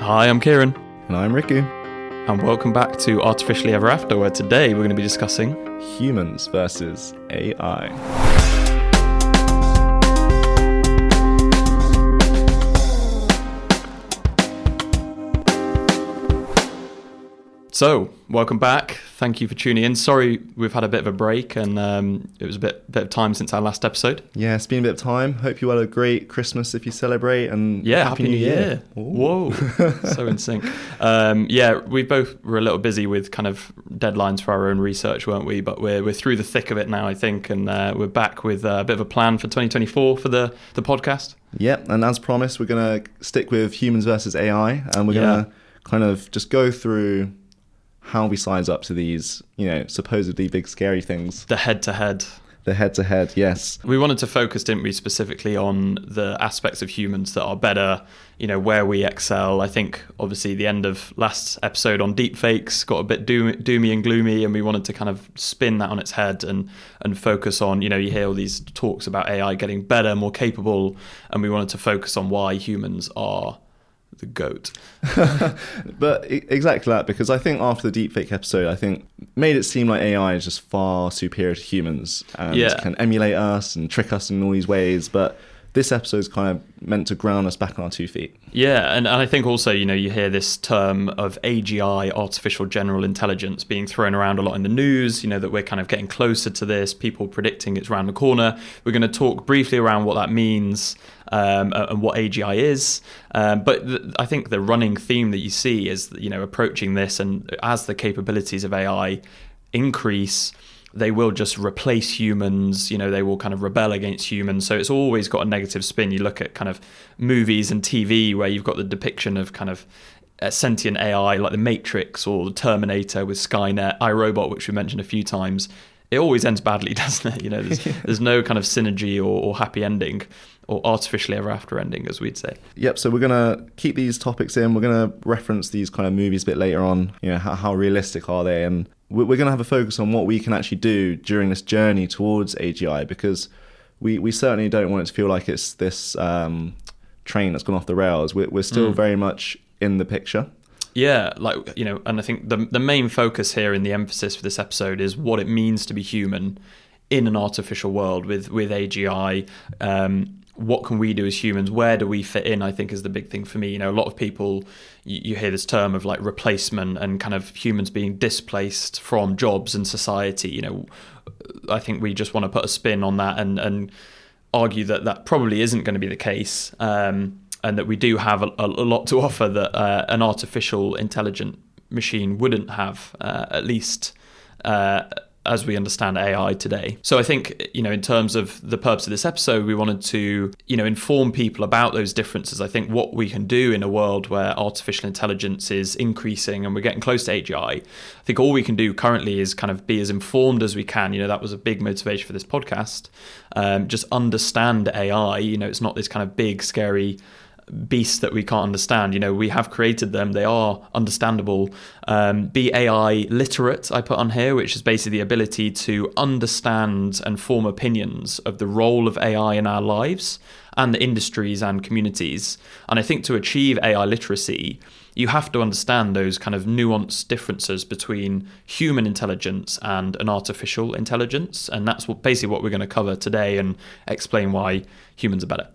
Hi, I'm Kieren, And I'm Riku. and welcome back to Artificially Ever After, where today we're going to be discussing. Humans versus AI. So, welcome back. Thank you for tuning in. Sorry, we've had a bit of a break, and um, it was a bit bit of time since our last episode. Yeah, it's been a bit of time. Hope you had a great Christmas if you celebrate, and Yeah, Happy, New Year. Ooh. Whoa, so in sync. Um, yeah, we both were a little busy with kind of deadlines for our own research, weren't we? But we're we're through the thick of it now, I think, and uh, we're back with uh, a bit of a plan for 2024 for the the podcast. Yep, and as promised, we're going to stick with humans versus AI, and we're Yeah. to kind of just go through how we size up to these, you know, supposedly big scary things. The head to head. The head to head, yes. We wanted to focus, didn't we, specifically on the aspects of humans that are better, you know, where we excel. I think obviously the end of last episode on deepfakes got a bit doom, doomy and gloomy, and we wanted to kind of spin that on its head and and focus on, you know, you hear all these talks about AI getting better, more capable, and we wanted to focus on why humans are the goat. But exactly that, because I think after the deepfake episode, I think made it seem like AI is just far superior to humans and Yeah. can emulate us and trick us in all these ways. But this episode is kind of meant to ground us back on our two feet. Yeah, and, and I think also, you know, you hear this term of AGI, artificial general intelligence, being thrown around a lot in the news, you know, that we're kind of getting closer to this, people predicting it's around the corner. We're going to talk briefly around what that means um, and what AGI is. Um, but th- I think the running theme that you see is, you know, approaching this and as the capabilities of AI increase, they will just replace humans you know they will kind of rebel against humans so it's always got a negative spin you look at kind of movies and tv where you've got the depiction of kind of a sentient ai like the matrix or the terminator with skynet irobot which we mentioned a few times it always ends badly doesn't it you know there's, there's no kind of synergy or, or happy ending or artificially ever after ending as we'd say Yep, so we're going to keep these topics in. We're going to reference these kind of movies a bit later on. You know, how, how realistic are they? And we're, we're going to have a focus on what we can actually do during this journey towards AGI because we, we certainly don't want it to feel like it's this um, train that's gone off the rails. We're, we're still very much in the picture. Yeah, like you know, and I think the the main focus here in the emphasis for this episode is what it means to be human in an artificial world with with AGI. Um, what can we do as humans? Where do we fit in? I think is the big thing for me. You know, a lot of people you, you hear this term of like replacement and kind of humans being displaced from jobs and society. You know, I think we just want to put a spin on that and and argue that that probably isn't going to be the case, um, and that we do have a, a lot to offer that uh, an artificial intelligent machine wouldn't have, uh, at least. Uh, as we understand AI today. So I think, you know, in terms of the purpose of this episode, we wanted to, you know, inform people about those differences. I think what we can do in a world where artificial intelligence is increasing and we're getting close to AGI, I think all we can do currently is kind of be as informed as we can. You know, that was a big motivation for this podcast. Um, just understand AI. You know, it's not this kind of big, scary beasts that we can't understand. You know, we have created them; they are understandable. Um, be AI literate, I put on here, which is basically the ability to understand and form opinions of the role of AI in our lives and the industries and communities. And I think to achieve AI literacy, you have to understand those kind of nuanced differences between human intelligence and an artificial intelligence. And that's what, basically what we're going to cover today and explain why humans are better.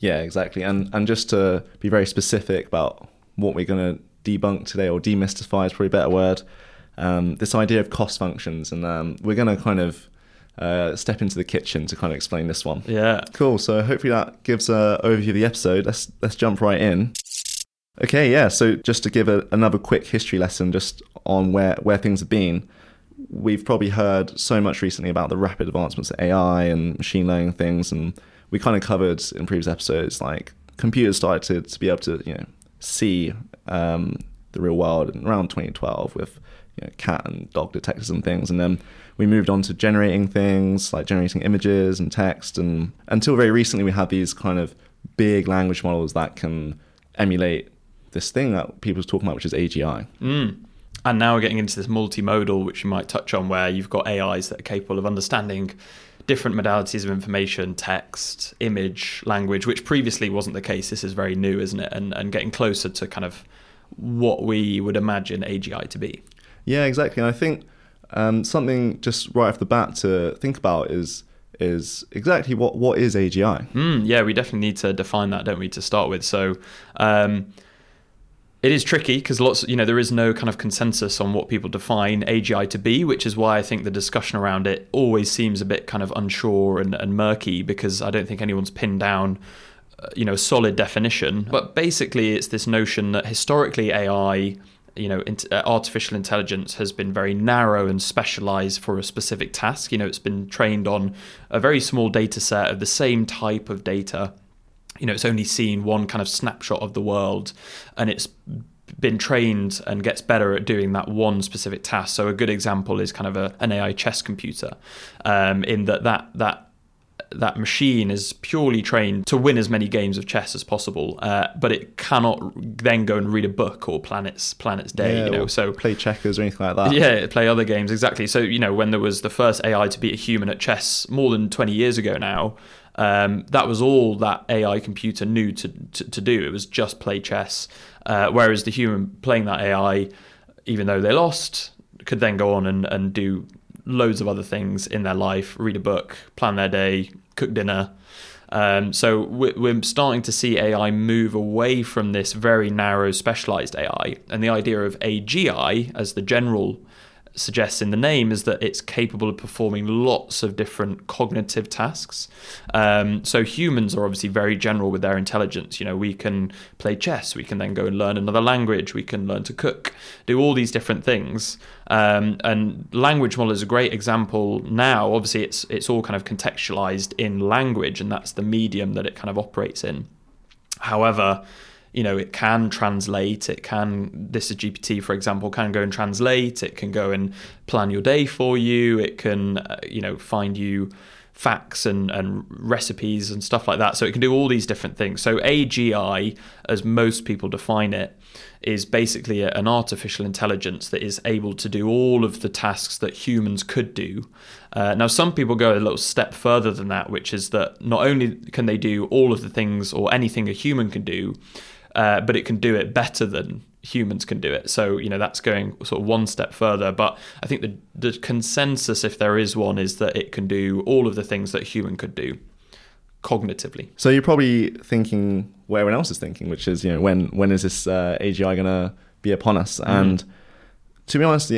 Yeah, exactly. And and just to be very specific about what we're going to debunk today or demystify is probably a better word. Um, this idea of cost functions, and um, we're going to kind of uh, step into the kitchen to kind of explain this one. Yeah. Cool. So hopefully that gives an overview of the episode. Let's let's jump right in. Okay, yeah. So just to give a, another quick history lesson, just on where where things have been. We've probably heard so much recently about the rapid advancements of AI and machine learning things, and we kind of covered in previous episodes like computers started to, be able to you know see um, the real world around 2012 with you know, cat and dog detectors and things, and then we moved on to generating things like generating images and text, and until very recently we had these kind of big language models that can emulate this thing that people are talking about, which is AGI. Mm. And now we're getting into this multimodal, which you might touch on, where you've got AIs that are capable of understanding different modalities of information, text, image, language, which previously wasn't the case. This is very new, isn't it? And and getting closer to kind of what we would imagine AGI to be. Yeah, exactly. And I think um, something just right off the bat to think about is is exactly what what is AGI. Mm, yeah, we definitely need to define that, don't we, to start with. So. Um, it is tricky because lots, you know, there is no kind of consensus on what people define AGI to be, which is why I think the discussion around it always seems a bit kind of unsure and, and murky because I don't think anyone's pinned down, uh, you know, a solid definition. But basically, it's this notion that historically AI, you know, uh, artificial intelligence has been very narrow and specialized for a specific task. You know, it's been trained on a very small data set of the same type of data you know it's only seen one kind of snapshot of the world and it's been trained and gets better at doing that one specific task so a good example is kind of a, an ai chess computer um, in that that that that machine is purely trained to win as many games of chess as possible, uh, but it cannot then go and read a book or plan its plan its day. Yeah, you know, so play checkers or anything like that. Yeah, play other games exactly. So you know, when there was the first AI to beat a human at chess more than twenty years ago now, um, that was all that AI computer knew to, to, to do. It was just play chess. Uh, whereas the human playing that AI, even though they lost, could then go on and, and do loads of other things in their life read a book, plan their day, cook dinner. Um, so we're starting to see AI move away from this very narrow specialized AI. And the idea of AGI as the general suggests in the name is that it's capable of performing lots of different cognitive tasks. Um, so humans are obviously very general with their intelligence. You know, we can play chess, we can then go and learn another language, we can learn to cook, do all these different things. Um, and language model is a great example now. Obviously, it's it's all kind of contextualized in language, and that's the medium that it kind of operates in. However, you know it can translate it can this is gpt for example can go and translate it can go and plan your day for you it can uh, you know find you facts and, and recipes and stuff like that. So it can do all these different things. So agi as most people define it is basically an artificial intelligence that is able to do all of the tasks that humans could do. Uh, now some people go a little step further than that which is that not only can they do all of the things or anything a human can do uh, but it can do it better than humans can do it. So you know that's going sort of one step further. But I think the the consensus, if there is one, is that it can do all of the things that human could do cognitively. So you're probably thinking what everyone else is thinking, which is you know when when is this uh, AGI going to be upon us? Mm. And to be honest,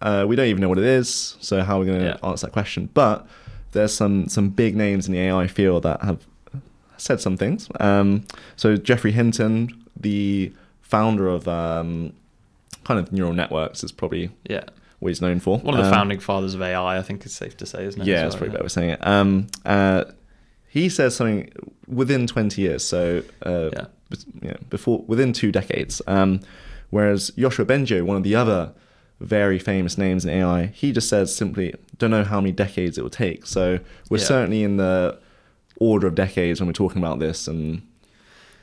uh, we don't even know what it is. So how are we going to yeah. answer that question? But there's some some big names in the AI field that have said some things. Um, so Geoffrey Hinton, the founder of um, kind of neural networks, is probably yeah what he's known for. One of the um, founding fathers of AI, I think it's safe to say, isn't it? Yeah, that's probably yeah. better saying it. Um, uh, he says something within 20 years, so uh, yeah. yeah. before within two decades. Um, whereas Yoshua Bengio, one of the other very famous names in AI, he just says simply, don't know how many decades it will take. So we're yeah. certainly in the order of decades when we're talking about this and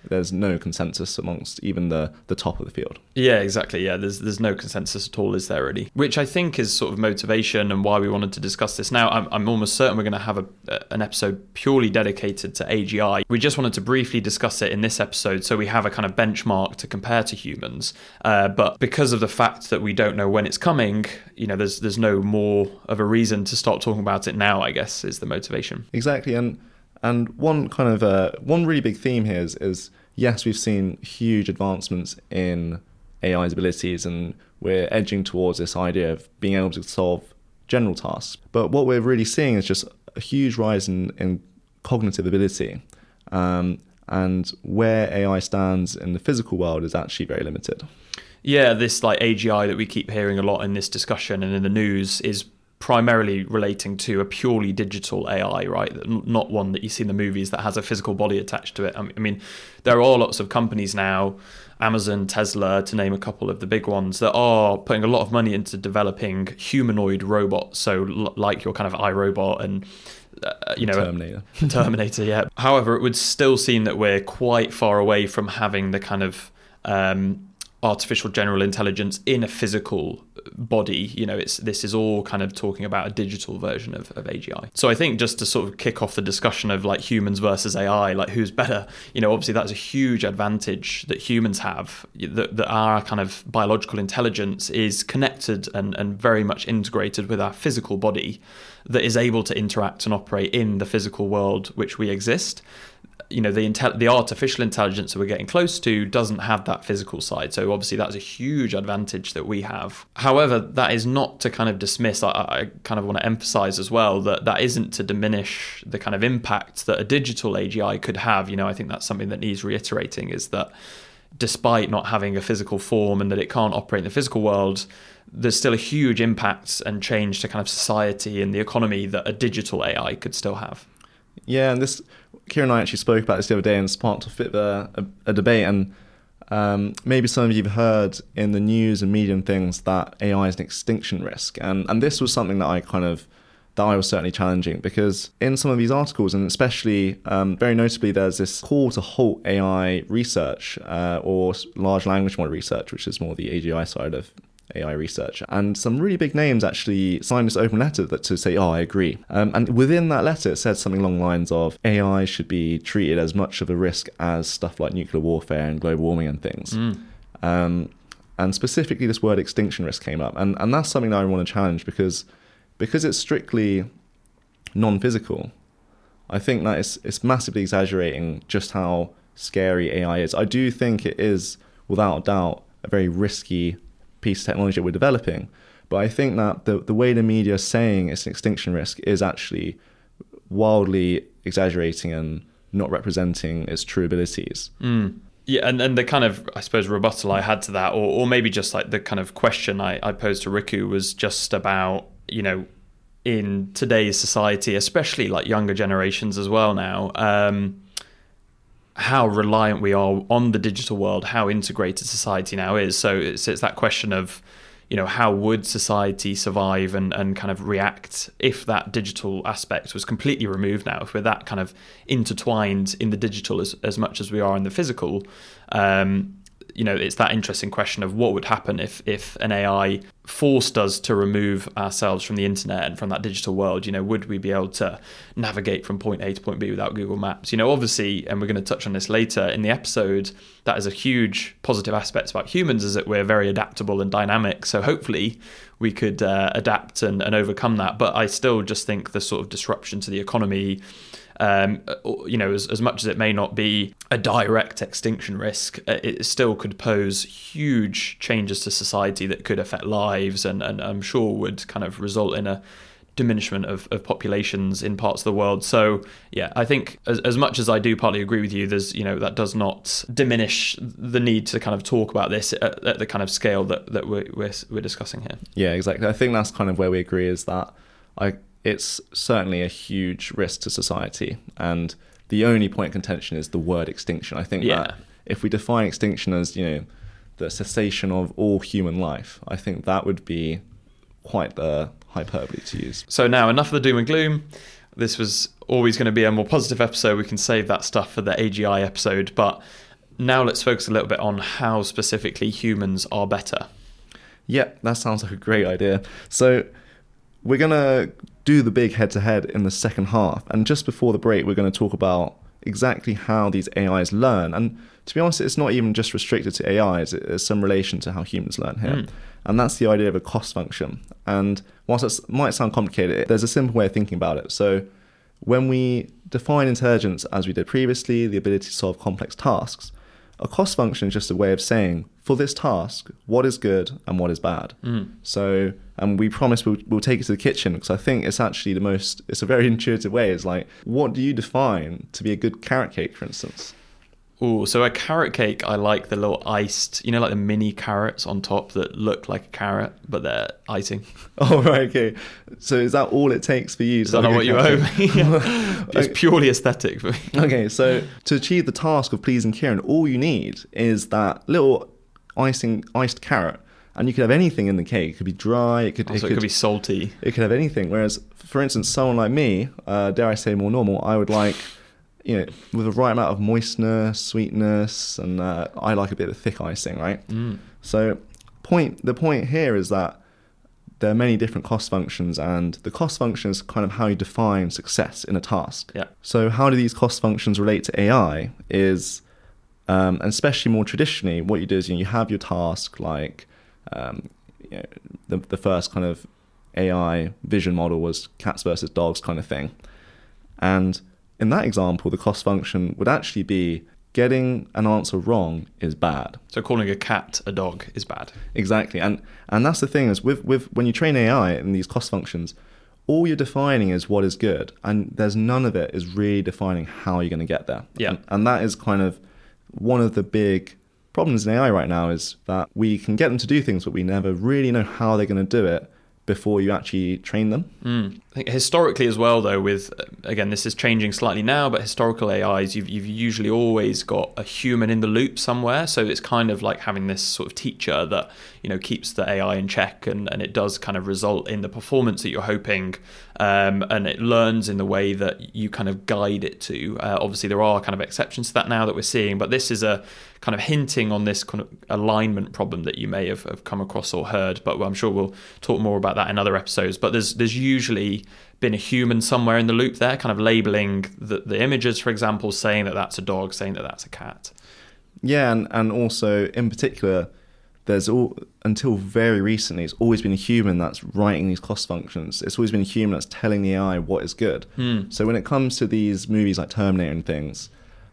there's no consensus amongst even the the top of the field. Yeah, exactly. Yeah, there's there's no consensus at all, is there really? Which I think is sort of motivation and why we wanted to discuss this. Now, I'm, I'm almost certain we're going to have a, an episode purely dedicated to AGI. We just wanted to briefly discuss it in this episode, so we have a kind of benchmark to compare to humans. Uh, but because of the fact that we don't know when it's coming, you know, there's there's no more of a reason to start talking about it now. I guess is the motivation. Exactly, and and one kind of uh, one really big theme here is, is yes, we've seen huge advancements in AI's abilities, and we're edging towards this idea of being able to solve general tasks. But what we're really seeing is just a huge rise in, in cognitive ability. Um, and where AI stands in the physical world is actually very limited. Yeah, this like AGI that we keep hearing a lot in this discussion and in the news is primarily relating to a purely digital AI, right? Not one that you see in the movies that has a physical body attached to it. I mean, there are lots of companies now, Amazon, Tesla, to name a couple of the big ones, that are putting a lot of money into developing humanoid robots. So, like your kind of iRobot and uh, you know, Terminator. Terminator, yeah. However, it would still seem that we're quite far away from having the kind of um, artificial general intelligence in a physical body. You know, it's this is all kind of talking about a digital version of, of AGI. So I think just to sort of kick off the discussion of like humans versus AI, like who's better, you know, obviously that's a huge advantage that humans have, that, that our kind of biological intelligence is connected and, and very much integrated with our physical body that is able to interact and operate in the physical world which we exist you know the intel- the artificial intelligence that we're getting close to doesn't have that physical side. So obviously that's a huge advantage that we have. However that is not to kind of dismiss I, I, kind of want to emphasize as well that that isn't to diminish the kind of impact that a digital agi could have. You know i think that's something that needs reiterating is that despite not having a physical form and that it can't operate in the physical world there's still a huge impact and change to kind of society and the economy that a digital ai could still have. Yeah, and this Kieren and I actually spoke about this the other day and sparked a bit of a, a, debate. And um, maybe some of you have heard in the news and media and things that AI is an extinction risk. And and this was something that I kind of that I was certainly challenging because in some of these articles, and especially um, very notably, there's this call to halt AI research uh, or large language model research, which is more the AGI side of AI research. And some really big names actually signed this open letter that to say, oh, I agree. Um, and within that letter, it said something along the lines of AI should be treated as much of a risk as stuff like nuclear warfare and global warming and things. Mm. Um, and specifically, this word extinction risk came up. And, and that's something that I want to challenge because, because it's strictly non physical, I think that it's, it's massively exaggerating just how scary AI is. I do think it is, without a doubt, a very risky piece of technology we're developing. But I think that the, the way the media is saying it's an extinction risk is actually wildly exaggerating and not representing its true abilities. Mm. Yeah, and, and the kind of, I suppose, rebuttal I had to that, or, or maybe just like the kind of question I, I posed to Riku was just about, you know, in today's society, especially like younger generations as well now, um, how reliant we are on the digital world, how integrated society now is. So it's, it's that question of, you know, how would society survive and, and kind of react if that digital aspect was completely removed now, if we're that kind of intertwined in the digital as, as much as we are in the physical. Um, you know, it's that interesting question of what would happen if if an AI forced us to remove ourselves from the internet and from that digital world. You know, would we be able to navigate from point A to point B without Google Maps? You know, obviously, and we're going to touch on this later in the episode. That is a huge positive aspect about humans is that we're very adaptable and dynamic. So hopefully, we could uh, adapt and, and overcome that. But I still just think the sort of disruption to the economy um, you know, as, as much as it may not be a direct extinction risk, uh, it still could pose huge changes to society that could affect lives and, and I'm sure would kind of result in a diminishment of, of populations in parts of the world. So yeah, I think as, as much as I do partly agree with you, there's you know that does not diminish the need to kind of talk about this at, at the kind of scale that that we're, we're, we're discussing here. Yeah, exactly. I think that's kind of where we agree is that I it's certainly a huge risk to society. And the only point of contention is the word extinction. I think yeah. that if we define extinction as, you know, the cessation of all human life, I think that would be quite the hyperbole to use. So now enough of the doom and gloom. This was always going to be a more positive episode. We can save that stuff for the AGI episode, but now let's focus a little bit on how specifically humans are better. Yeah, that sounds like a great idea. So we're going to do the big head to head in the second half. And just before the break, we're going to talk about exactly how these AIs learn. And to be honest, it's not even just restricted to AIs, there's some relation to how humans learn here. Mm. And that's the idea of a cost function. And whilst it might sound complicated, there's a simple way of thinking about it. So when we define intelligence as we did previously, the ability to solve complex tasks, a cost function is just a way of saying for this task what is good and what is bad. Mm. So, and we promise we'll, we'll take it to the kitchen because I think it's actually the most. It's a very intuitive way. It's like what do you define to be a good carrot cake, for instance? Oh, so a carrot cake, I like the little iced, you know, like the mini carrots on top that look like a carrot, but they're icing. Oh, right, okay. So is that all it takes for you? Is that not what you owe me? it's purely aesthetic for me. Okay, so to achieve the task of pleasing Kieren, all you need is that little icing, iced carrot. And you could have anything in the cake. It could be dry. It could. Also, it, could, it could be salty. It could have anything. Whereas, for instance, someone like me, uh, dare I say, more normal, I would like you know, with the right amount of moistness, sweetness, and uh, I like a bit of thick icing, right? Mm. So, point the point here is that there are many different cost functions, and the cost function is kind of how you define success in a task. Yeah. So, how do these cost functions relate to AI? Is um, and especially more traditionally, what you do is you, know, you have your task like um, you know, the the first kind of AI vision model was cats versus dogs kind of thing, and in that example, the cost function would actually be getting an answer wrong is bad. So calling a cat a dog is bad. Exactly, and and that's the thing is with with when you train AI in these cost functions, all you're defining is what is good, and there's none of it is really defining how you're going to get there. Yeah. and, and that is kind of one of the big problems in AI right now is that we can get them to do things, but we never really know how they're going to do it before you actually train them. Mm. I think historically as well, though, with again, this is changing slightly now, but historical AIs, you've, you've usually always got a human in the loop somewhere. So it's kind of like having this sort of teacher that you know keeps the AI in check, and, and it does kind of result in the performance that you're hoping, um, and it learns in the way that you kind of guide it to. Uh, obviously, there are kind of exceptions to that now that we're seeing, but this is a kind of hinting on this kind of alignment problem that you may have, have come across or heard. But I'm sure we'll talk more about that in other episodes. But there's there's usually been a human somewhere in the loop there, kind of labeling the, the images, for example, saying that that's a dog, saying that that's a cat. Yeah, and, and also in particular, there's all until very recently, it's always been a human that's writing these cost functions. It's always been a human that's telling the AI what is good. Hmm. So when it comes to these movies like Terminator and things,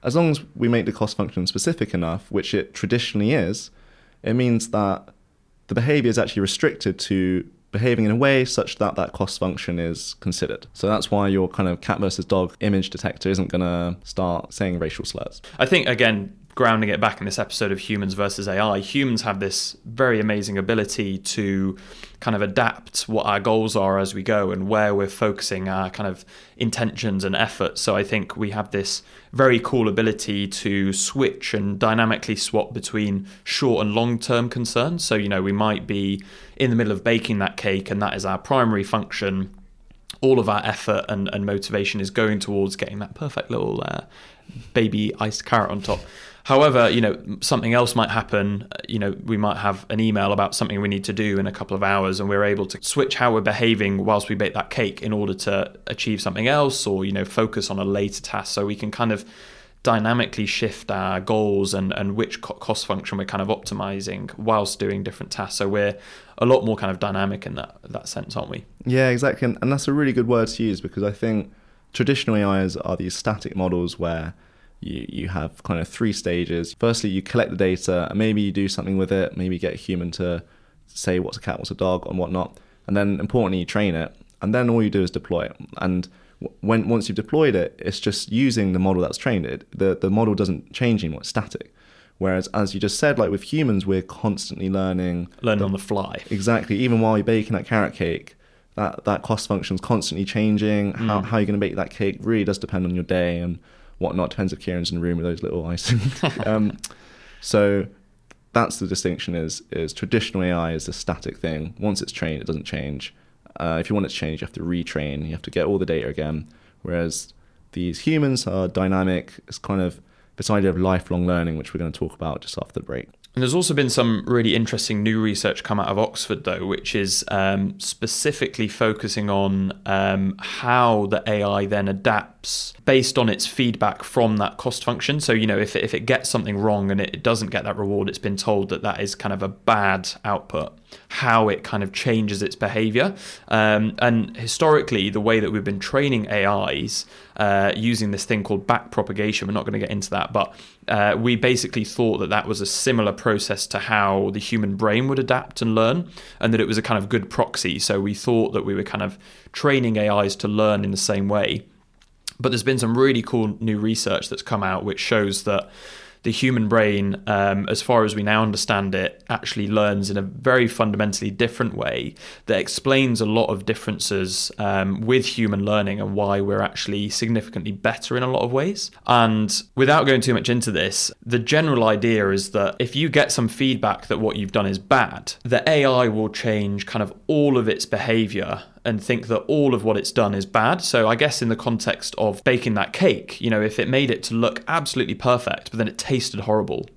as long as we make the cost function specific enough, which it traditionally is, it means that the behavior is actually restricted to behaving in a way such that that cost function is considered. So that's why your kind of cat versus dog image detector isn't going to start saying racial slurs. I think, again, grounding it back in this episode of humans versus AI, humans have this very amazing ability to kind of adapt what our goals are as we go and where we're focusing our kind of intentions and efforts. So I think we have this very cool ability to switch and dynamically swap between short and long term concerns. So, you know, we might be in the middle of baking that cake and that is our primary function all of our effort and, and motivation is going towards getting that perfect little uh, baby iced carrot on top. However, you know, something else might happen. Uh, You know, we might have an email about something we need to do in a couple of hours, and we're able to switch how we're behaving whilst we bake that cake in order to achieve something else or, you know, focus on a later task. So we can kind of dynamically shift our goals and, and which co- cost function we're kind of optimizing whilst doing different tasks. So we're a lot more kind of dynamic in that that sense, aren't we? Yeah, exactly. And, and that's a really good word to use because I think traditional AIs are these static models where you, you have kind of three stages. Firstly, you collect the data and maybe you do something with it, maybe get a human to say what's a cat, what's a dog, and whatnot. And then importantly, you train it. And then all you do is deploy it. And when once you've deployed it, it's just using the model that's trained it. The, the model doesn't change anymore, it's static. Whereas, as you just said, like with humans, we're constantly learning. Learn on the fly. Exactly. Even while you're baking that carrot cake, that, that cost function is constantly changing. How, mm. how you're going to bake that cake really does depend on your day and whatnot. Depends if Kieren's in the room with those little eyes. um, so that's the distinction is is traditional AI is a static thing. Once it's trained, it doesn't change. Uh, if you want it to change, you have to retrain. You have to get all the data again. Whereas these humans are dynamic. It's kind of this idea of lifelong learning, which we're going to talk about just after the break. And there's also been some really interesting new research come out of Oxford, though, which is um, specifically focusing on um, how the AI then adapts based on its feedback from that cost function. So, you know, if if it gets something wrong and it doesn't get that reward, it's been told that that is kind of a bad output, how it kind of changes its behavior. Um, and historically, the way that we've been training AIs uh, using this thing called back propagation, we're not going to get into that, but uh, we basically thought that that was a similar process to how the human brain would adapt and learn, and that it was a kind of good proxy. So we thought that we were kind of training AIs to learn in the same way. But there's been some really cool new research that's come out which shows that the human brain, um, as far as we now understand it, actually learns in a very fundamentally different way that explains a lot of differences um, with human learning and why we're actually significantly better in a lot of ways. And without going too much into this, the general idea is that if you get some feedback that what you've done is bad, the AI will change kind of all of its behavior and think that all of what it's done is bad. So I guess in the context of baking that cake, you know, if it made it to look absolutely perfect, but then it tasted horrible,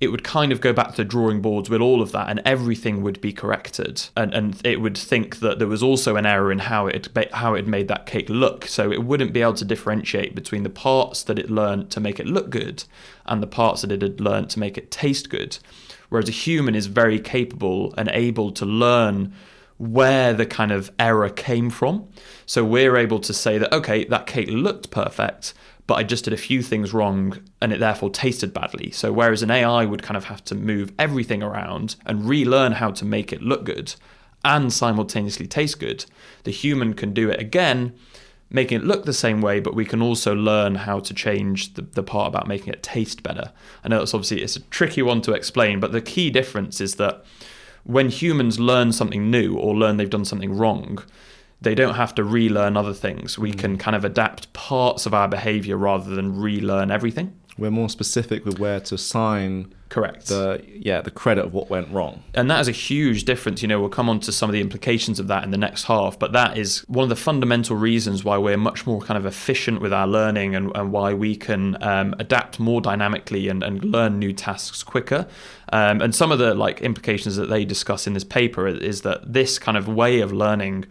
it would kind of go back to the drawing boards with all of that and everything would be corrected. And and it would think that there was also an error in how it how it made that cake look. So it wouldn't be able to differentiate between the parts that it learned to make it look good and the parts that it had learned to make it taste good. Whereas a human is very capable and able to learn where the kind of error came from so we're able to say that okay that cake looked perfect but I just did a few things wrong and it therefore tasted badly. So, whereas an AI would kind of have to move everything around and relearn how to make it look good and simultaneously taste good, the human can do it again, making it look the same way, but we can also learn how to change the, the part about making it taste better. I know that's obviously it's a tricky one to explain, but the key difference is that when humans learn something new or learn they've done something wrong, they don't have to relearn other things. We mm. can kind of adapt parts of our behavior rather than relearn everything. We're more specific with where to assign correct. the yeah the credit of what went wrong. And that is a huge difference you know we'll come on to some of the implications of that in the next half but that is one of the fundamental reasons why we're much more kind of efficient with our learning and, and why we can um, adapt more dynamically and, and learn new tasks quicker. Um, and some of the like implications that they discuss in this paper is that this kind of way of learning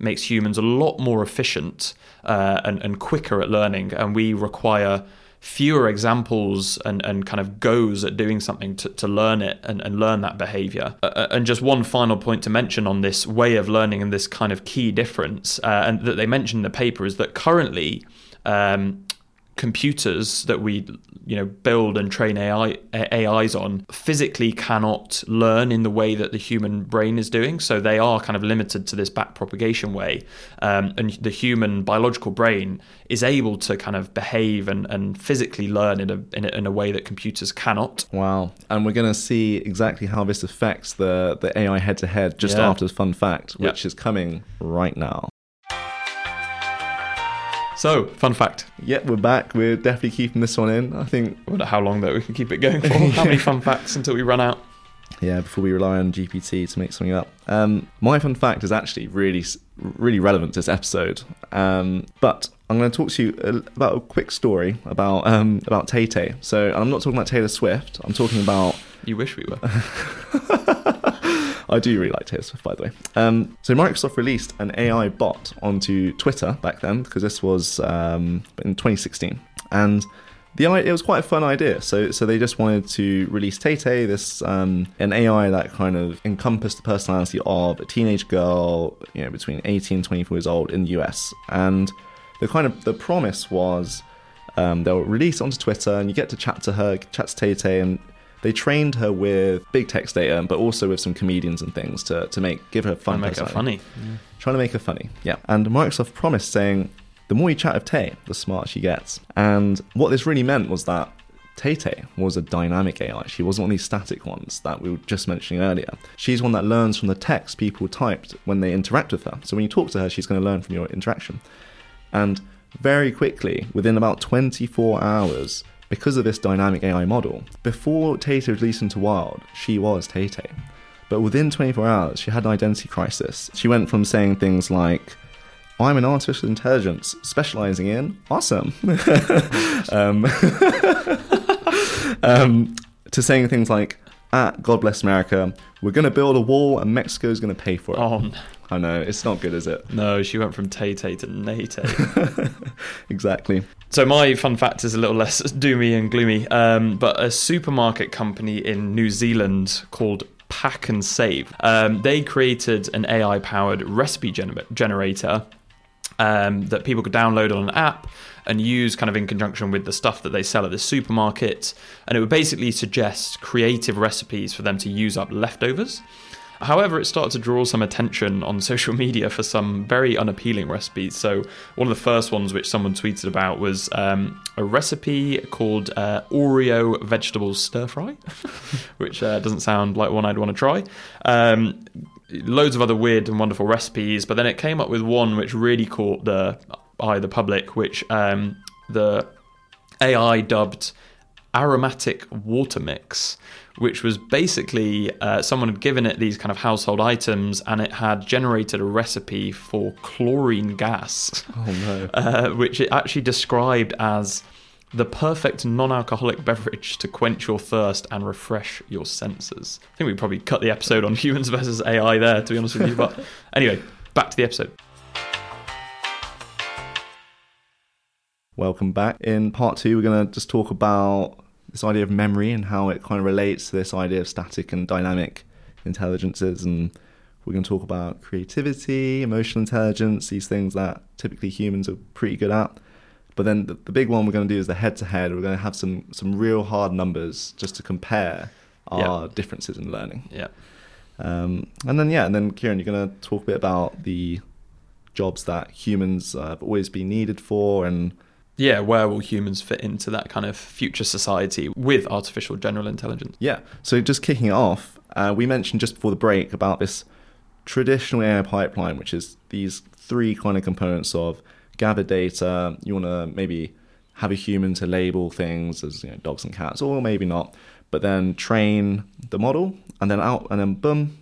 makes humans a lot more efficient uh, and, and quicker at learning, and we require fewer examples and, and kind of goes at doing something to, to learn it and, and learn that behavior. Uh, uh, and just one final point to mention on this way of learning and this kind of key difference, uh, and that they mention in the paper is that currently um, computers that we you know build and train AI AIs on physically cannot learn in the way that the human brain is doing. So they are kind of limited to this back propagation way, um, and the human biological brain is able to kind of behave and, and physically learn in a, in a in a way that computers cannot. Wow! And we're going to see exactly how this affects the the AI head to head just yeah. after the fun fact, which is coming right now. So, fun fact. Yeah, we're back. We're definitely keeping this one in. I think. I wonder how long though we can keep it going for. How many fun facts until we run out? Yeah, before we rely on GPT to make something up. Um, my fun fact is actually really, really relevant to this episode. Um, but I'm going to talk to you about a quick story about um, about Tay Tay. So I'm not talking about Taylor Swift. I'm talking about. You wish we were. I do really like Taylor Swift, by the way. Um, so Microsoft released an AI bot onto Twitter back then because this was um, in 2016, and the it was quite a fun idea. So so they just wanted to release Tay Tay, this um, an AI that kind of encompassed the personality of a teenage girl, you know, between 18 and 24 years old in the US, and the kind of the promise was. Um, they'll release onto Twitter, and you get to chat to her, chat to Tay Tay, and they trained her with big text data, but also with some comedians and things to, to make give her fun. make her funny. Yeah. Trying to make her funny, yeah. And Microsoft promised saying, the more you chat with Tay, the smarter she gets. And what this really meant was that Tay Tay was a dynamic AI. She wasn't one of these static ones that we were just mentioning earlier. She's one that learns from the text people typed when they interact with her. So when you talk to her, she's going to learn from your interaction. And very quickly, within about 24 hours, because of this dynamic AI model. Before Tay Tay was released into Wild, she was Tay Tay. But within 24 hours, she had an identity crisis. She went from saying things like, I'm an artificial intelligence specializing in awesome, um, um, to saying things like, ah, God bless America, we're going to build a wall and Mexico's going to pay for it. Oh, I know, it's not good, is it? No, she went from Tay Tay to Nay Tay. exactly. So my fun fact is a little less doomy and gloomy, um, but a supermarket company in New Zealand called Pak'nSave, um, they created an AI-powered recipe gener- generator um, that people could download on an app and use kind of in conjunction with the stuff that they sell at the supermarket. And it would basically suggest creative recipes for them to use up leftovers. However, it started to draw some attention on social media for some very unappealing recipes. So, one of the first ones which someone tweeted about was um, a recipe called uh, Oreo vegetable stir fry, which uh, doesn't sound like one I'd want to try. Um, loads of other weird and wonderful recipes, but then it came up with one which really caught the eye of the public, which um, the AI dubbed aromatic water mix, which was basically uh, someone had given it these kind of household items and it had generated a recipe for chlorine gas, Oh no. uh, which it actually described as the perfect non-alcoholic beverage to quench your thirst and refresh your senses. I think we probably cut the episode on humans versus AI there, to be honest with you. But anyway, back to the episode. Welcome back. In part two, we're going to just talk about this idea of memory and how it kind of relates to this idea of static and dynamic intelligences. And we're going to talk about creativity, emotional intelligence, these things that typically humans are pretty good at. But then the, the big one we're going to do is the head to head. We're going to have some, some real hard numbers just to compare our differences in learning. Yeah. Um, and then, yeah, and then Kieren, you're going to talk a bit about the jobs that humans uh, have always been needed for and Yeah, where will humans fit into that kind of future society with artificial general intelligence? Yeah. So just kicking it off, uh, we mentioned just before the break about this traditional AI pipeline, which is these three kind of components of gather data. You want to maybe have a human to label things as you know, dogs and cats, or maybe not. But then train the model, and then out, and then boom,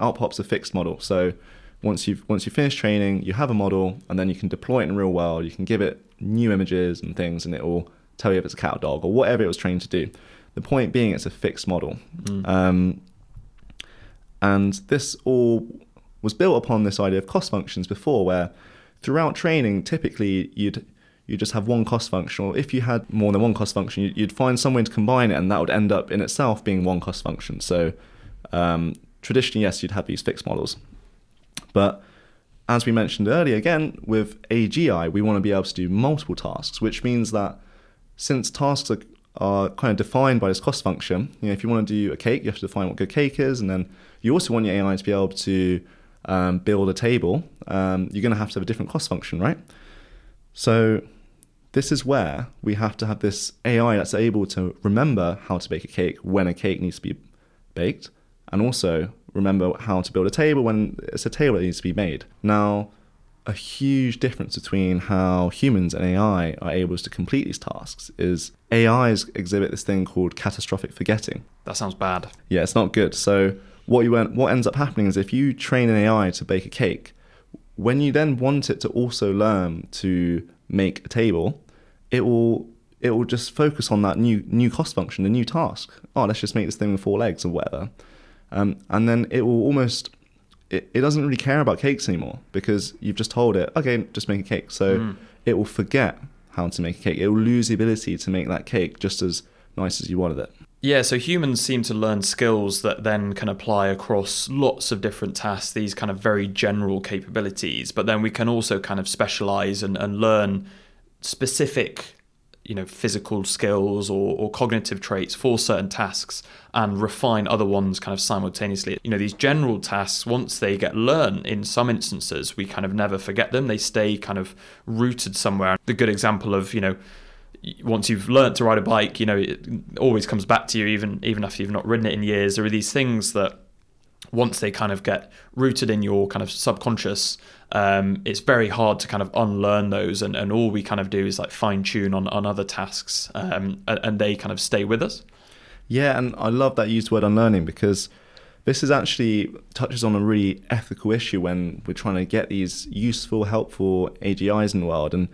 out pops a fixed model. So once you've once you finish training, you have a model, and then you can deploy it in real world. You can give it new images and things, and it will tell you if it's a cat or dog or whatever it was trained to do. The point being, it's a fixed model, um, and this all was built upon this idea of cost functions before, where throughout training, typically you'd you just have one cost function, or if you had more than one cost function, you'd, you'd find some way to combine it, and that would end up in itself being one cost function. So um, traditionally, yes, you'd have these fixed models, but as we mentioned earlier, again with AGI, we want to be able to do multiple tasks, which means that since tasks are, are kind of defined by this cost function, you know, if you want to do a cake, you have to define what good cake is, and then you also want your AI to be able to um, build a table. Um, you're going to have to have a different cost function, right? So this is where we have to have this AI that's able to remember how to bake a cake when a cake needs to be baked, and also remember how to build a table when it's a table that needs to be made. Now, a huge difference between how humans and AI are able to complete these tasks is AIs exhibit this thing called catastrophic forgetting. That sounds bad. Yeah, it's not good. So what you en- what ends up happening is if you train an AI to bake a cake, when you then want it to also learn to make a table, it will it will just focus on that new new cost function, the new task. Oh, let's just make this thing with four legs or whatever, um, and then it will almost it, it doesn't really care about cakes anymore because you've just told it, okay, just make a cake. So it will forget how to make a cake. It will lose the ability to make that cake just as nice as you wanted it. Yeah, so humans seem to learn skills that then can apply across lots of different tasks, these kind of very general capabilities. But then we can also kind of specialize and, and learn specific, you know, physical skills or, or cognitive traits for certain tasks and refine other ones kind of simultaneously. You know, these general tasks, once they get learned in some instances, we kind of never forget them. They stay kind of rooted somewhere. The good example of, you know, once you've learnt to ride a bike, you know, it always comes back to you, even even after you've not ridden it in years. There are these things that once they kind of get rooted in your kind of subconscious, um, it's very hard to kind of unlearn those. And, and all we kind of do is like fine tune on, on other tasks, um, and, and they kind of stay with us. Yeah, and I love that used word unlearning because this is actually touches on a really ethical issue when we're trying to get these useful, helpful AGIs in the world. And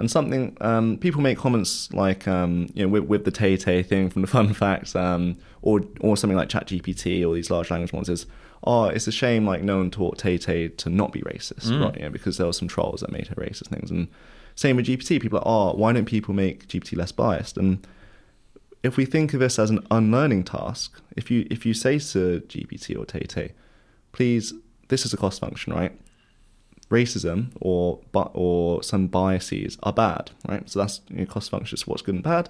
and something um, people make comments like um, you know with, with the Tay Tay thing from the Fun Facts, um, or or something like ChatGPT or these large language models is, oh, it's a shame like no one taught Tay Tay to not be racist, right? You know, because there were some trolls that made her racist things. And same with GPT, people are, oh, why don't people make GPT less biased? And if we think of this as an unlearning task, if you if you say to GPT or Tay Tay, please, this is a cost function, right? Racism or but or some biases are bad, right? So that's you know, cost function is what's good and bad.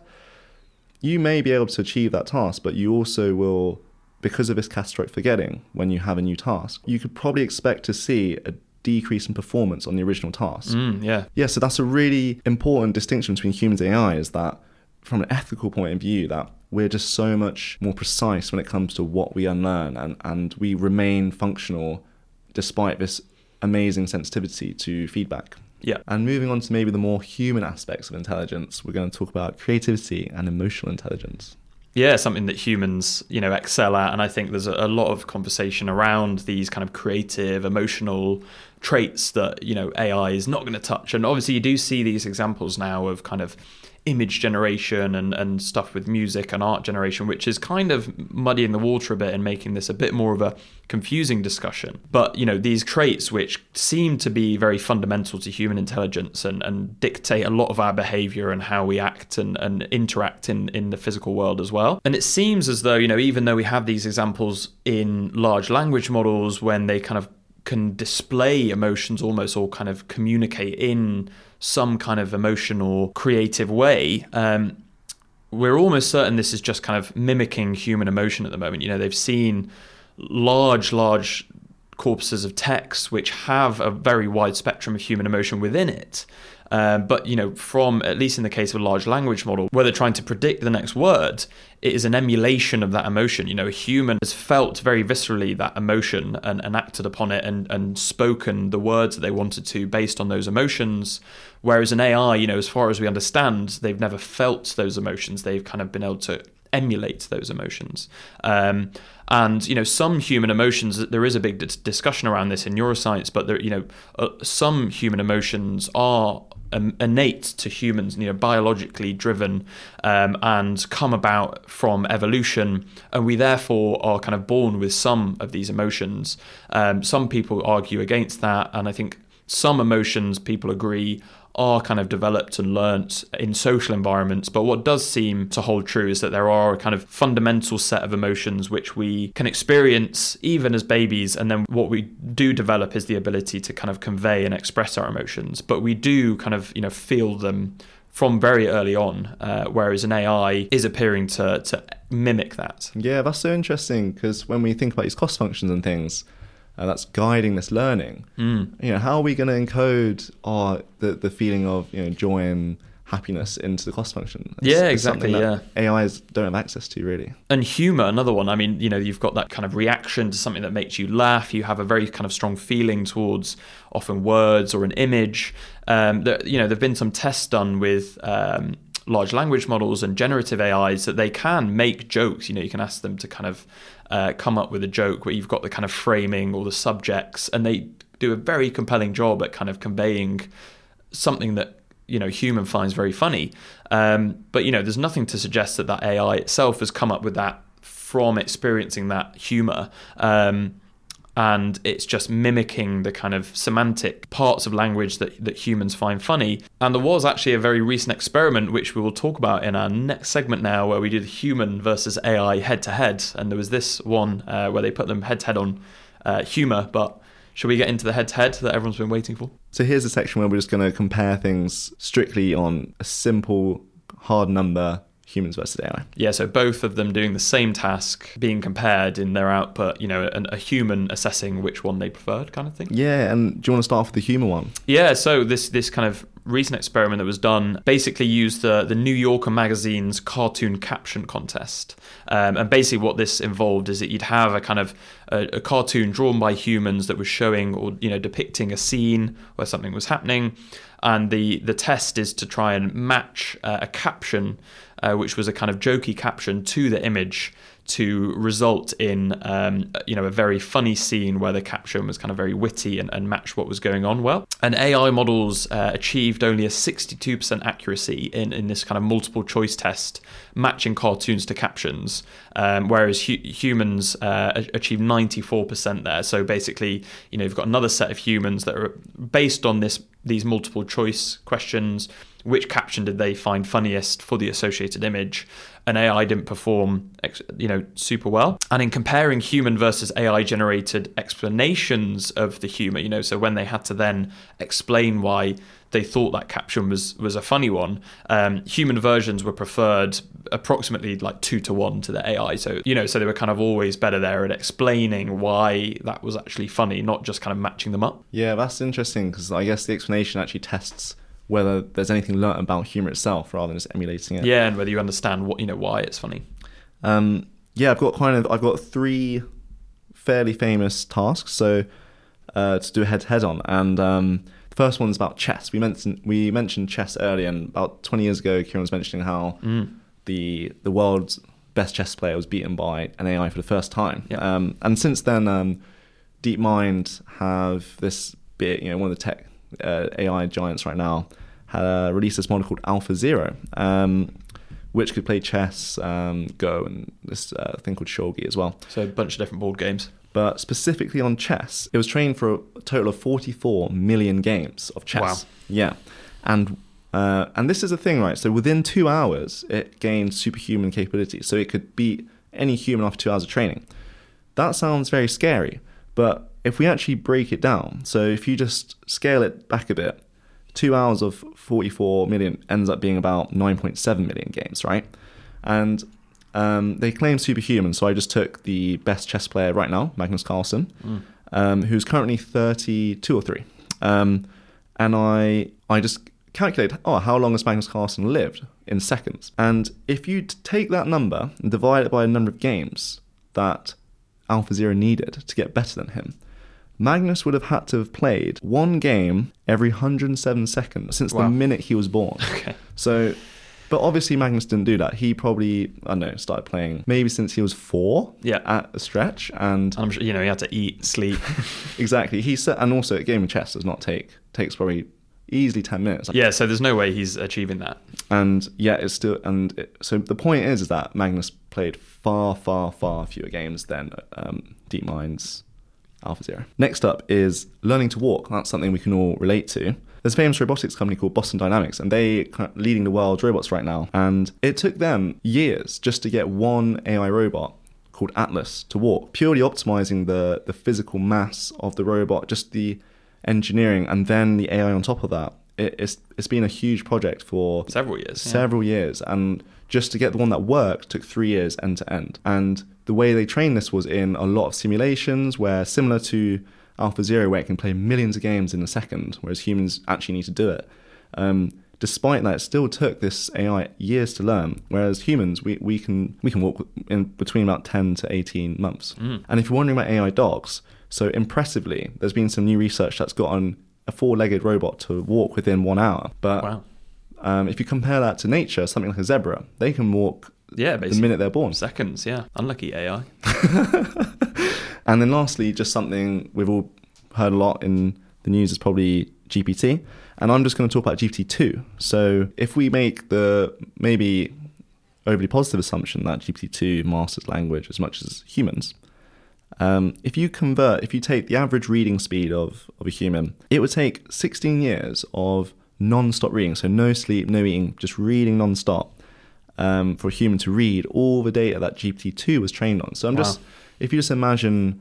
You may be able to achieve that task, but you also will, because of this catastrophic forgetting, when you have a new task, you could probably expect to see a decrease in performance on the original task. Mm, yeah. Yeah, so that's a really important distinction between humans and AI is that from an ethical point of view that we're just so much more precise when it comes to what we unlearn and, and we remain functional despite this amazing sensitivity to feedback. Yeah. And moving on to maybe the more human aspects of intelligence, we're going to talk about creativity and emotional intelligence. Yeah, something that humans, you know, excel at, and I think there's a, lot of conversation around these kind of creative, emotional traits that you know AI is not going to touch. And obviously, you do see these examples now of kind of image generation and, and stuff with music and art generation, which is kind of muddying the water a bit and making this a bit more of a confusing discussion. But, you know, these traits which seem to be very fundamental to human intelligence and, and dictate a lot of our behavior and how we act and, and interact in, in the physical world as well. And it seems as though, you know, even though we have these examples in large language models when they kind of can display emotions almost or kind of communicate in some kind of emotional, creative way. Um, we're almost certain this is just kind of mimicking human emotion at the moment. You know, they've seen large, large corpuses of text which have a very wide spectrum of human emotion within it. Um, but you know, from at least in the case of a large language model, where they're trying to predict the next word, it is an emulation of that emotion. You know, a human has felt very viscerally that emotion and, and acted upon it and, and spoken the words that they wanted to based on those emotions. Whereas an AI, you know, as far as we understand, they've never felt those emotions. They've kind of been able to emulate those emotions. Um, and you know, some human emotions. There is a big discussion around this in neuroscience, but there, you know, uh, some human emotions are um, innate to humans, you know, biologically driven, um, and come about from evolution, and we therefore are kind of born with some of these emotions. Um, some people argue against that, and I think some emotions people agree are kind of developed and learnt in social environments. But what does seem to hold true is that there are a kind of fundamental set of emotions which we can experience even as babies. And then what we do develop is the ability to kind of convey and express our emotions. But we do kind of, you know, feel them from very early on, uh, whereas an AI is appearing to, to mimic that. Yeah, that's so interesting because when we think about these cost functions and things, uh, that's guiding this learning. Mm. You know, how are we going to encode our the, the feeling of you know joy and happiness into the cost function? It's, yeah, exactly. yeah, AIs don't have access to really. And humor, another one. I mean, you know, you've got that kind of reaction to something that makes you laugh. You have a very kind of strong feeling towards often words or an image. Um, that you know, there've been some tests done with. Um, large language models and generative AIs that they can make jokes. You know, you can ask them to kind of uh, come up with a joke where you've got the kind of framing or the subjects, and they do a very compelling job at kind of conveying something that you know human finds very funny. Um, but you know, there's nothing to suggest that that AI itself has come up with that from experiencing that humor. Um, and it's just mimicking the kind of semantic parts of language that, that humans find funny. And there was actually a very recent experiment, which we will talk about in our next segment now, where we did human versus AI head to head. And there was this one uh, where they put them head to head on uh, humor, but should we get into the head to head that everyone's been waiting for? So here's a section where we're just going to compare things strictly on a simple hard number humans versus AI. Yeah, so both of them doing the same task, being compared in their output, you know, a, a human assessing which one they preferred kind of thing. Yeah, and do you want to start off with the human one? Yeah, so this this kind of recent experiment that was done basically used the, the New Yorker magazine's cartoon caption contest. Um, and basically, what this involved is that you'd have a kind of a, a, cartoon drawn by humans that was showing or you know depicting a scene where something was happening, and the the test is to try and match uh, a caption uh, which was a kind of jokey caption to the image to result in um, you know a very funny scene where the caption was kind of very witty and, and matched what was going on well. And AI models uh, achieved only a 62% accuracy in, in this kind of multiple choice test, matching cartoons to captions, um, whereas hu- humans uh, achieved 94% there. So basically, you know, you've got another set of humans that are based on this these multiple choice questions which caption did they find funniest for the associated image? And AI didn't perform you know super well. And in comparing human versus AI generated explanations of the humor you know so when they had to then explain why they thought that caption was was a funny one um, human versions were preferred approximately like 2 to 1 to the AI so you know so they were kind of always better there at explaining why that was actually funny not just kind of matching them up. Yeah that's interesting because I guess the explanation actually tests whether there's anything learnt about humor itself rather than just emulating it. Yeah, and whether you understand what you know why it's funny. Um, yeah, I've got kind of I've got three fairly famous tasks so uh, to do head to head on, and um, the first one's about chess. We mentioned we mentioned chess earlier, and about 20 years ago, Kieren was mentioning how Mm. the the world's best chess player was beaten by an AI for the first time. Yeah. Um, and since then, um, DeepMind have this bit, you know, one of the tech uh, AI giants right now, uh, released this model called Alpha Zero, um, which could play chess, um, Go, and this uh, thing called Shogi as well. So a bunch of different board games. But specifically on chess, it was trained for a total of 44 million games of chess. Wow. Yeah, and uh, and this is the thing, right? So within two hours, it gained superhuman capabilities. So it could beat any human after two hours of training. That sounds very scary, but if we actually break it down, so if you just scale it back a bit, two hours of 44 million ends up being about 9.7 million games, right? And um, they claim superhuman, so I just took the best chess player right now, Magnus Carlsen, Mm. um, who's currently 32 or 3. Um, and I, I just calculate, oh, how long has Magnus Carlsen lived in seconds? And if you take that number and divide it by the number of games that AlphaZero needed to get better than him, Magnus would have had to have played one game every 107 seconds since Wow. the minute he was born. Okay. So, but obviously Magnus didn't do that. He probably, I don't know, started playing maybe since he was four Yeah. at a stretch. And I'm sure, you know, he had to eat, sleep. exactly, he said, and also a game of chess does not take, takes probably easily 10 minutes. yeah, so there's no way he's achieving that. And yeah, it's still, and it, so the point is, is that Magnus played far, far, far fewer games than um, DeepMind's AlphaZero. Next up is learning to walk. That's something we can all relate to. There's a famous robotics company called Boston Dynamics, and they are leading the world robots right now. And it took them years just to get one AI robot called Atlas to walk, purely optimizing the the physical mass of the robot, just the engineering, and then the AI on top of that. It, it's it's been a huge project for Several years. yeah. several years and just to get the one that worked took three years end to end and the way they trained this was in a lot of simulations where similar to alpha zero where it can play millions of games in a second whereas humans actually need to do it um, despite that it still took this ai years to learn whereas humans we, we can we can walk in between about 10 to 18 months Mm. and if you're wondering about ai dogs so impressively there's been some new research that's gotten a four-legged robot to walk within one hour but Wow. Um, if you compare that to nature, something like a zebra, they can walk Yeah, the minute they're born. Seconds, yeah. Unlucky AI. And then lastly, just something we've all heard a lot in the news is probably GPT. And I'm just going to talk about GPT-2. So if we make the maybe overly positive assumption that GPT-2 masters language as much as humans, um, if you convert, if you take the average reading speed of, of a human, it would take 16 years of non-stop reading, so no sleep, no eating, just reading non-stop, um, for a human to read all the data that GPT-2 was trained on. So I'm Wow. just, if you just imagine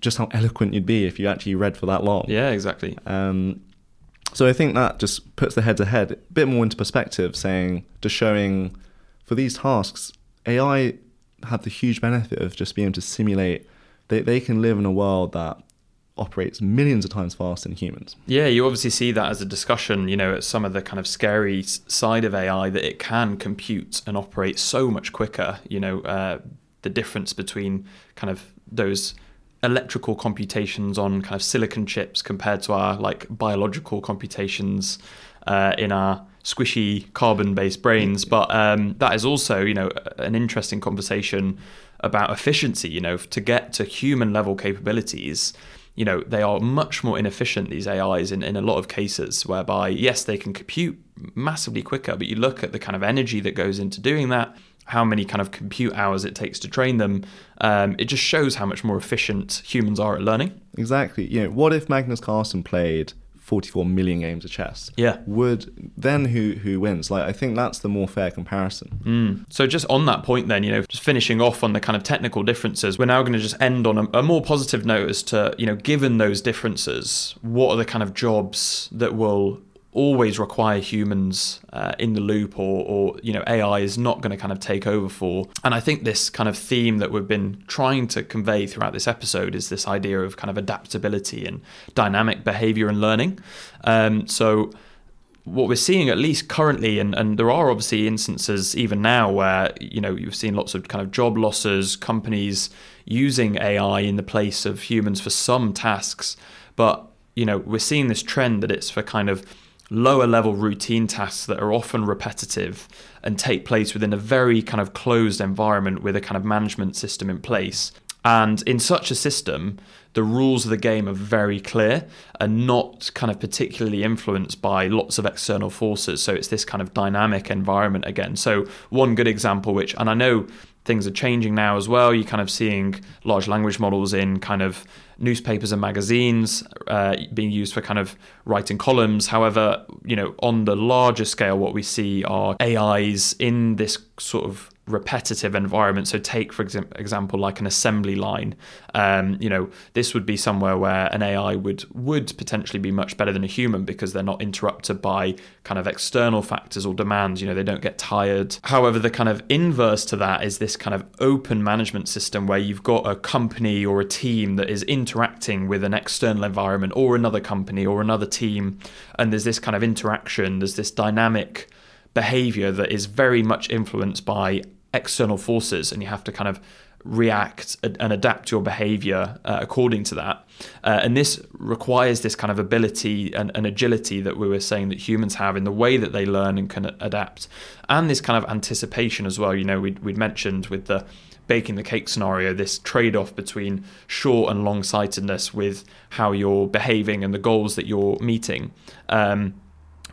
just how eloquent you'd be if you actually read for that long. Yeah, exactly. Um, so I think that just puts the head to head a bit more into perspective, saying just showing for these tasks, AI have the huge benefit of just being able to simulate. They they can live in a world that operates millions of times faster than humans. Yeah, you obviously see that as a discussion, you know, at some of the kind of scary side of AI that it can compute and operate so much quicker. You know, uh, the difference between kind of those electrical computations on kind of silicon chips compared to our like biological computations uh, in our squishy carbon-based brains. But um, that is also, you know, an interesting conversation about efficiency. You know, to get to human level capabilities you know they are much more inefficient these ais in, in a lot of cases whereby yes they can compute massively quicker but you look at the kind of energy that goes into doing that how many kind of compute hours it takes to train them um, it just shows how much more efficient humans are at learning Exactly. You know, what if Magnus Carlsen played 44 million games of chess? Yeah. Would then who who wins? Like I think that's the more fair comparison. Mm. So just on that point, then you know, just finishing off on the kind of technical differences, we're now going to just end on a, a more positive note as to you know, given those differences, what are the kind of jobs that will always require humans uh, in the loop, or, or you know, AI is not going to kind of take over for. And I think this kind of theme that we've been trying to convey throughout this episode is this idea of kind of adaptability and dynamic behavior and learning. Um, so what we're seeing at least currently and, and there are obviously instances even now where you know you've seen lots of kind of job losses companies using ai in the place of humans for some tasks but you know, we're seeing this trend that it's for kind of lower level routine tasks that are often repetitive and take place within a very kind of closed environment with a kind of management system in place. And in such a system, the rules of the game are very clear and not kind of particularly influenced by lots of external forces. So it's this kind of dynamic environment again. So, one good example, which, and I know things are changing now as well, you're kind of seeing large language models in kind of newspapers and magazines uh, being used for kind of writing columns. However, you know, on the larger scale, what we see are AIs in this sort of repetitive environment. So take for example like an assembly line. Um, you know, this would be somewhere where an AI would would potentially be much better than a human because they're not interrupted by kind of external factors or demands. You know, they don't get tired. However, the kind of inverse to that is this kind of open management system where you've got a company or a team that is interacting with an external environment or another company or another team, and there's this kind of interaction. There's this dynamic behavior that is very much influenced by external forces and you have to kind of react and adapt your behavior uh, according to that. Uh, and this requires this kind of ability and, and, agility that we were saying that humans have in the way that they learn and can adapt, and this kind of anticipation as well. You know, we'd, we'd mentioned with the baking the cake scenario, this trade off between short and long sightedness with how you're behaving and the goals that you're meeting. Um,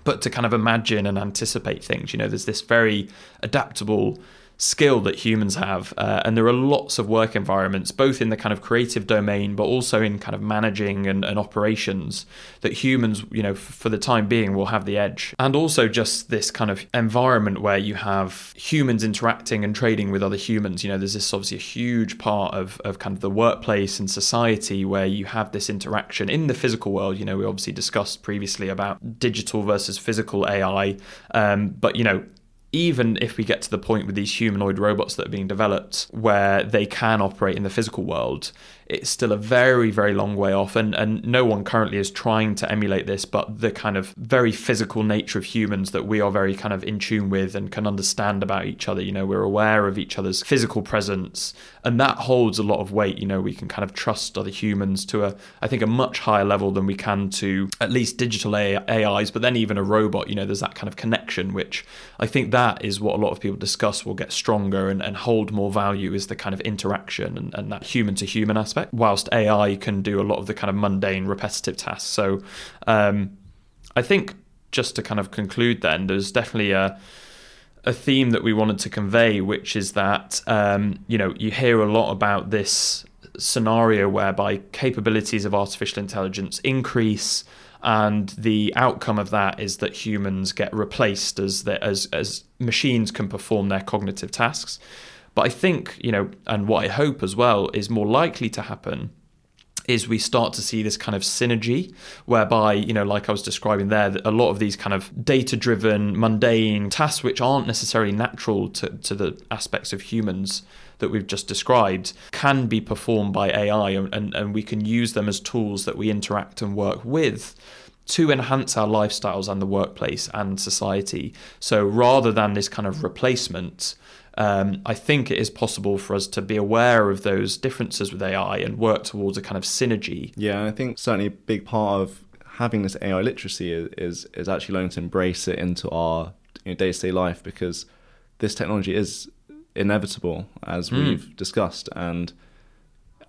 but to kind of imagine and anticipate things, you know, there's this very adaptable skill that humans have. Uh, and there are lots of work environments, both in the kind of creative domain, but also in kind of managing and, and operations, that humans, you know, f- for the time being, will have the edge. And also just this kind of environment where you have humans interacting and trading with other humans. You know, there's this obviously a huge part of, of kind of the workplace and society where you have this interaction in the physical world. You know, we obviously discussed previously about digital versus physical AI. Um, but, you know, even if we get to the point with these humanoid robots that are being developed where they can operate in the physical world, it's still a very, very long way off. And, and no one currently is trying to emulate this, but the kind of very physical nature of humans that we are very kind of in tune with and can understand about each other. You know, we're aware of each other's physical presence, and that holds a lot of weight. You know, we can kind of trust other humans to a, I think, a much higher level than we can to at least digital AIs, but then even a robot, you know, there's that kind of connection, which I think that is what a lot of people discuss will get stronger and, and hold more value is the kind of interaction and, and that human to human aspect aspect, whilst AI can do a lot of the kind of mundane, repetitive tasks. So um, I think just to kind of conclude, then there's definitely a a theme that we wanted to convey, which is that um, you know you hear a lot about this scenario whereby capabilities of artificial intelligence increase and the outcome of that is that humans get replaced as the, as as machines can perform their cognitive tasks. But I think, you know, and what I hope as well is more likely to happen is we start to see this kind of synergy whereby, you know, like I was describing there, a lot of these kind of data driven, mundane tasks, which aren't necessarily natural to, to the aspects of humans that we've just described, can be performed by AI and, and, and we can use them as tools that we interact and work with to enhance our lifestyles and the workplace and society. So rather than this kind of replacement, um, I think it is possible for us to be aware of those differences with AI and work towards a kind of synergy. Yeah, I think certainly a big part of having this AI literacy is is, is actually learning to embrace it into our day to day life because this technology is inevitable, as mm. we've discussed, and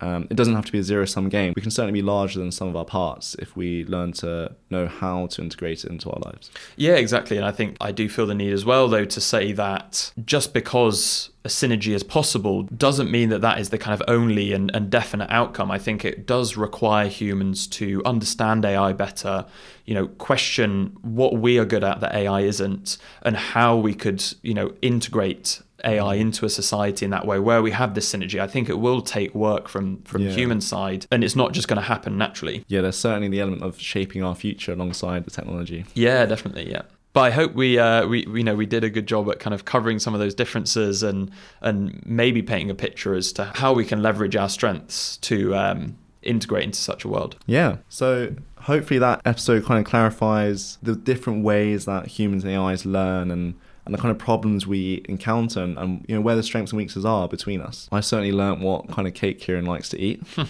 um, it doesn't have to be a zero sum game. We can certainly be larger than some of our parts if we learn to know how to integrate it into our lives. Yeah, exactly. And I think I do feel the need as well, though, to say that just because a synergy is possible doesn't mean that that is the kind of only and, and definite outcome. I think it does require humans to understand AI better, you know, question what we are good at that AI isn't, and how we could, you know, integrate AI into a society in that way where we have this synergy. I think it will take work from from yeah. the human side and it's not just going to happen naturally. Yeah, there's certainly the element of shaping our future alongside the technology. Yeah, definitely, yeah. But I hope we, uh, we, you know, we did a good job at kind of covering some of those differences and and maybe painting a picture as to how we can leverage our strengths to um, integrate into such a world. Yeah. So hopefully that episode kind of clarifies the different ways that humans and AIs learn and and the kind of problems we encounter and, and you know where the strengths and weaknesses are between us. I certainly learnt what kind of cake Kieren likes to eat.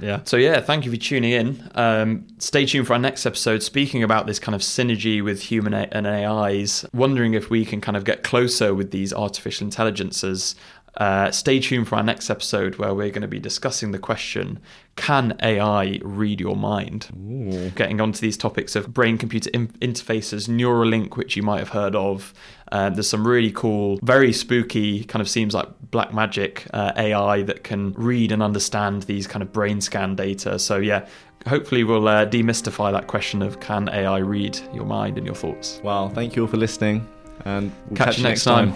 Yeah. So yeah, thank you for tuning in. Um, stay tuned for our next episode, speaking about this kind of synergy with human a- and AIs. Wondering if we can kind of get closer with these artificial intelligences. Uh, stay tuned for our next episode where we're going to be discussing the question Can AI read your mind? Ooh. Getting onto these topics of brain computer in- interfaces, Neuralink, which you might have heard of. Uh, there's some really cool, very spooky, kind of seems like black magic uh, AI that can read and understand these kind of brain scan data. So, yeah, hopefully we'll uh, demystify that question of can AI read your mind and your thoughts. Well, thank you all for listening, and we'll Catch, you next time.